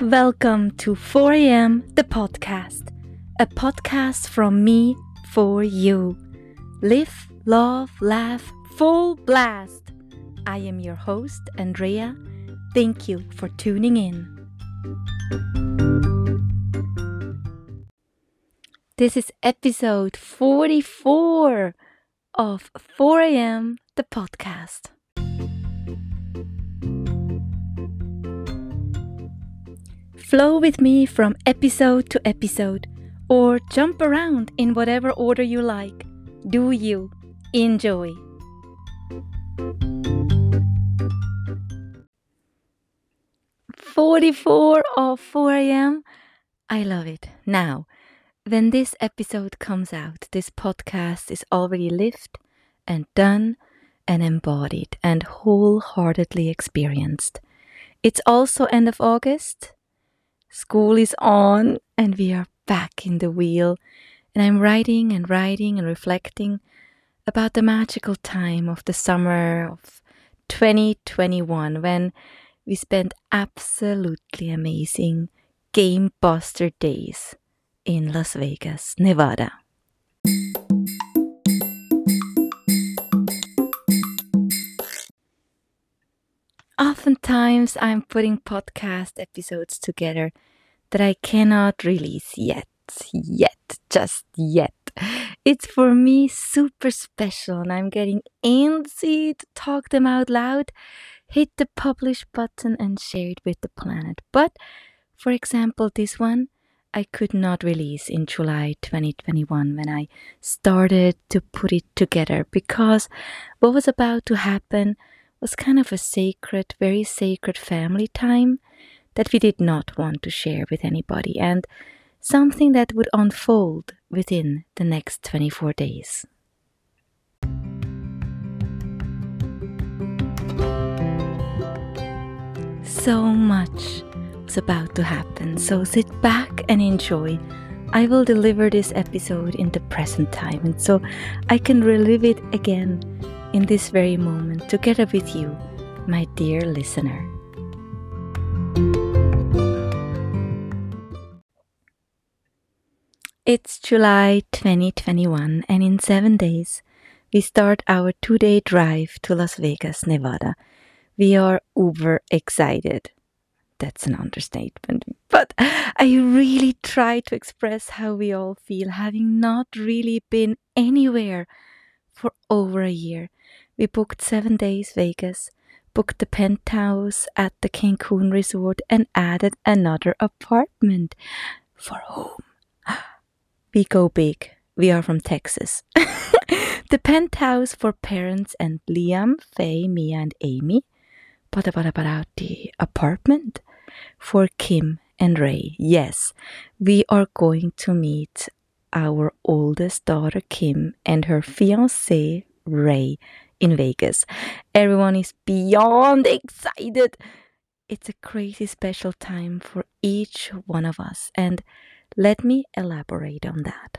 Welcome to 4am the podcast, a podcast from me for you. Live, love, laugh, full blast. I am your host, Andrea. Thank you for tuning in. This is episode 44 of 4am the podcast. Flow with me from episode to episode, or jump around in whatever order you like. Do you enjoy? Forty-four or four a.m. I love it. Now, when this episode comes out, this podcast is already lived and done and embodied and wholeheartedly experienced. It's also end of August School is on and we are back in the wheel. And I'm writing and writing and reflecting about the magical time of the summer of 2021 when we spent absolutely amazing game buster days in Las Vegas, Nevada. Oftentimes, I'm putting podcast episodes together that I cannot release yet. Yet, just yet. It's for me super special, and I'm getting antsy to talk them out loud. Hit the publish button and share it with the planet. But, for example, this one I could not release in July 2021 when I started to put it together because what was about to happen was kind of a sacred, very sacred family time that we did not want to share with anybody and something that would unfold within the next 24 days. So much was about to happen, so sit back and enjoy. I will deliver this episode in the present time, and so I can relive it again in this very moment together with you, my dear listener. It's July 2021, and in seven days, we start our two day drive to Las Vegas, Nevada. We are uber excited. That's an understatement. But I really try to express how we all feel, having not really been anywhere for over a year. We booked seven days Vegas, booked the penthouse at the Cancun resort, and added another apartment. For whom? We go big. We are from Texas. the penthouse for parents and Liam, Faye, Mia, and Amy. But about the apartment for Kim and Ray. Yes, we are going to meet our oldest daughter Kim and her fiance Ray in Vegas. Everyone is beyond excited. It's a crazy special time for each one of us, and let me elaborate on that.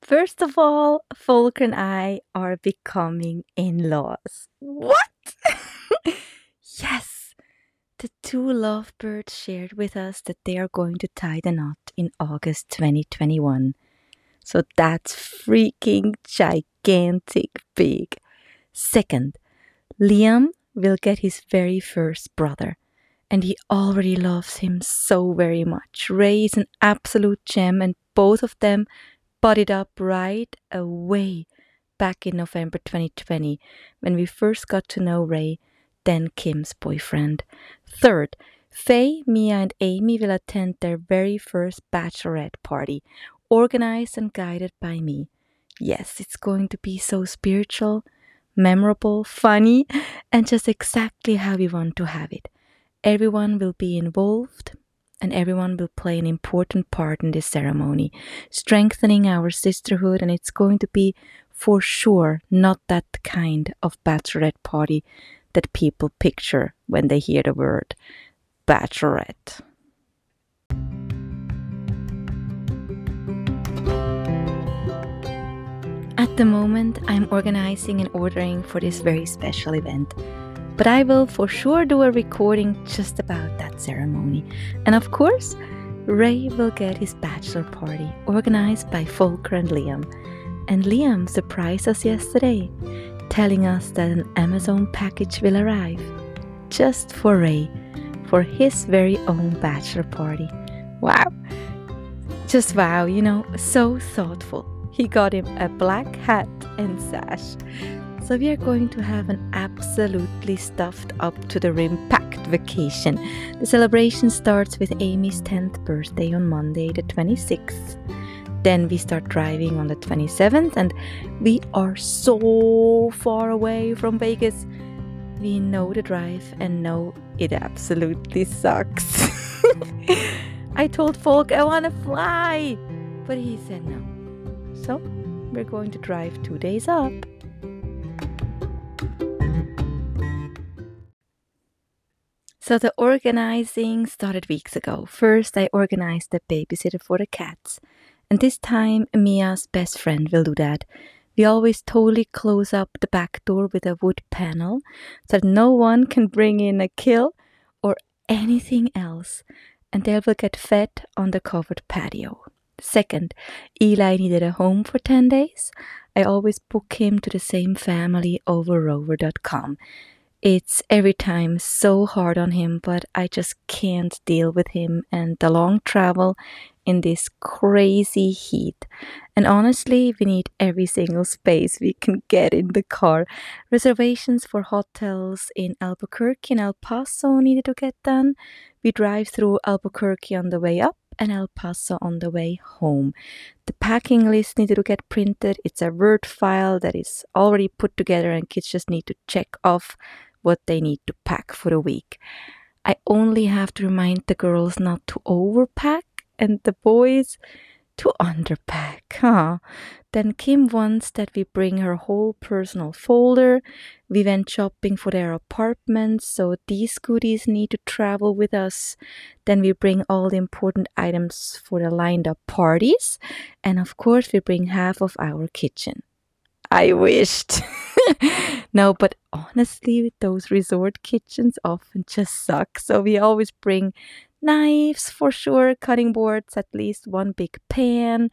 First of all, Volker and I are becoming in laws. What? yes! The two lovebirds shared with us that they are going to tie the knot in August 2021. So that's freaking gigantic big. Second, Liam will get his very first brother, and he already loves him so very much. Ray is an absolute gem, and both of them butted up right away back in November 2020 when we first got to know Ray, then Kim's boyfriend. Third, Faye, Mia, and Amy will attend their very first bachelorette party, organized and guided by me. Yes, it's going to be so spiritual, memorable, funny, and just exactly how we want to have it. Everyone will be involved and everyone will play an important part in this ceremony, strengthening our sisterhood, and it's going to be for sure not that kind of bachelorette party that people picture when they hear the word bachelorette. At the moment, I'm organizing and ordering for this very special event. But I will for sure do a recording just about that ceremony. And of course, Ray will get his bachelor party organized by Volker and Liam. And Liam surprised us yesterday, telling us that an Amazon package will arrive just for Ray for his very own bachelor party. Wow! Just wow, you know, so thoughtful. He got him a black hat and sash. So we are going to have an absolutely stuffed up to the rim packed vacation. The celebration starts with Amy's 10th birthday on Monday, the 26th. Then we start driving on the 27th, and we are so far away from Vegas. We know the drive and know it absolutely sucks. I told Volk I want to fly, but he said no. So we're going to drive two days up. So the organizing started weeks ago. First, I organized a babysitter for the cats, and this time Mia's best friend will do that. We always totally close up the back door with a wood panel so that no one can bring in a kill or anything else, and they will get fed on the covered patio. Second, Eli needed a home for 10 days. I always book him to the same family over rover.com. It's every time so hard on him, but I just can't deal with him and the long travel in this crazy heat. And honestly, we need every single space we can get in the car. Reservations for hotels in Albuquerque and El Paso needed to get done. We drive through Albuquerque on the way up and El Paso on the way home. The packing list needed to get printed. It's a Word file that is already put together, and kids just need to check off what they need to pack for the week. I only have to remind the girls not to overpack and the boys to underpack, huh? Then Kim wants that we bring her whole personal folder. We went shopping for their apartments, so these goodies need to travel with us. Then we bring all the important items for the lined up parties. And of course, we bring half of our kitchen. I wished. no, but honestly, those resort kitchens often just suck. So we always bring knives for sure, cutting boards, at least one big pan,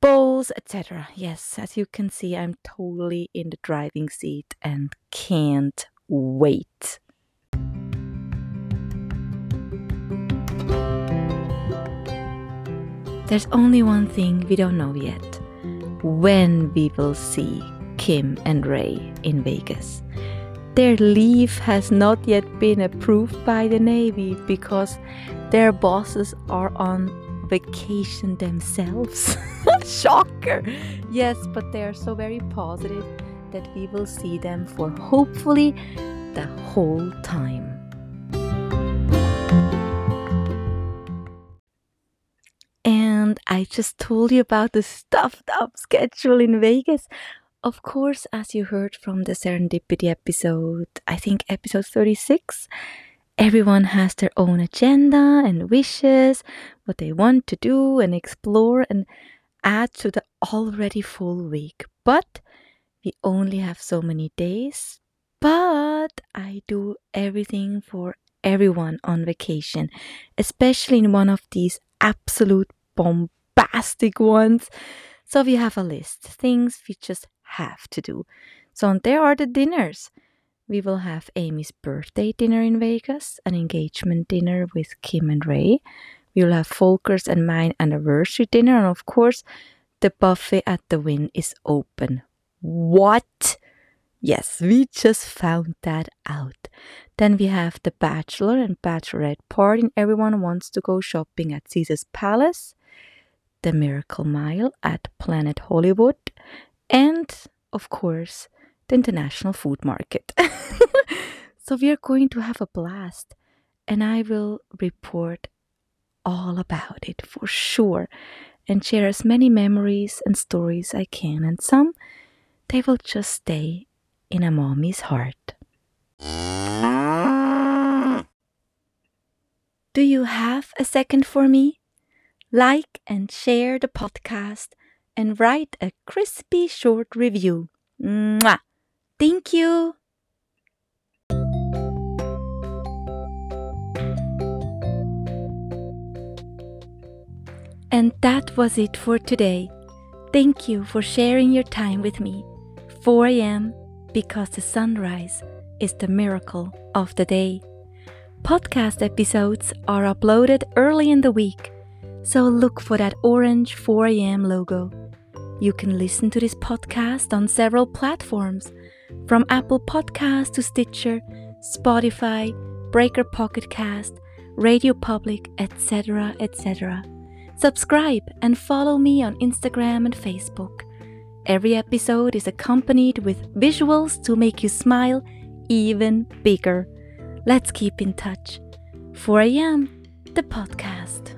bowls, etc. Yes, as you can see, I'm totally in the driving seat and can't wait. There's only one thing we don't know yet when we will see Kim and Ray in Vegas. Their leave has not yet been approved by the Navy because their bosses are on vacation themselves. Shocker! Yes, but they are so very positive that we will see them for hopefully the whole time. And I just told you about the stuffed up schedule in Vegas. Of course, as you heard from the serendipity episode, I think episode 36, everyone has their own agenda and wishes, what they want to do and explore and add to the already full week. But we only have so many days. But I do everything for everyone on vacation, especially in one of these absolute bombastic ones. So we have a list, things we just have to do. So there are the dinners. We will have Amy's birthday dinner in Vegas, an engagement dinner with Kim and Ray. We will have Volker's and mine anniversary dinner, and of course, the buffet at the Wynn is open. What? Yes, we just found that out. Then we have the bachelor and bachelorette party, and everyone wants to go shopping at Caesar's Palace, the Miracle Mile at Planet Hollywood, and of course, the International Food Market. so we are going to have a blast, and I will report all about it for sure and share as many memories and stories I can, and some they will just stay in a mommy's heart. Do you have a second for me? Like and share the podcast and write a crispy short review. Mwah! Thank you! And that was it for today. Thank you for sharing your time with me. 4 a.m. because the sunrise is the miracle of the day. Podcast episodes are uploaded early in the week, so look for that orange 4 a.m. logo you can listen to this podcast on several platforms, from Apple Podcast to Stitcher, Spotify, Breaker Pocket Cast, Radio Public, etc., etc. Subscribe and follow me on Instagram and Facebook. Every episode is accompanied with visuals to make you smile even bigger. Let's keep in touch. 4 a.m. the podcast.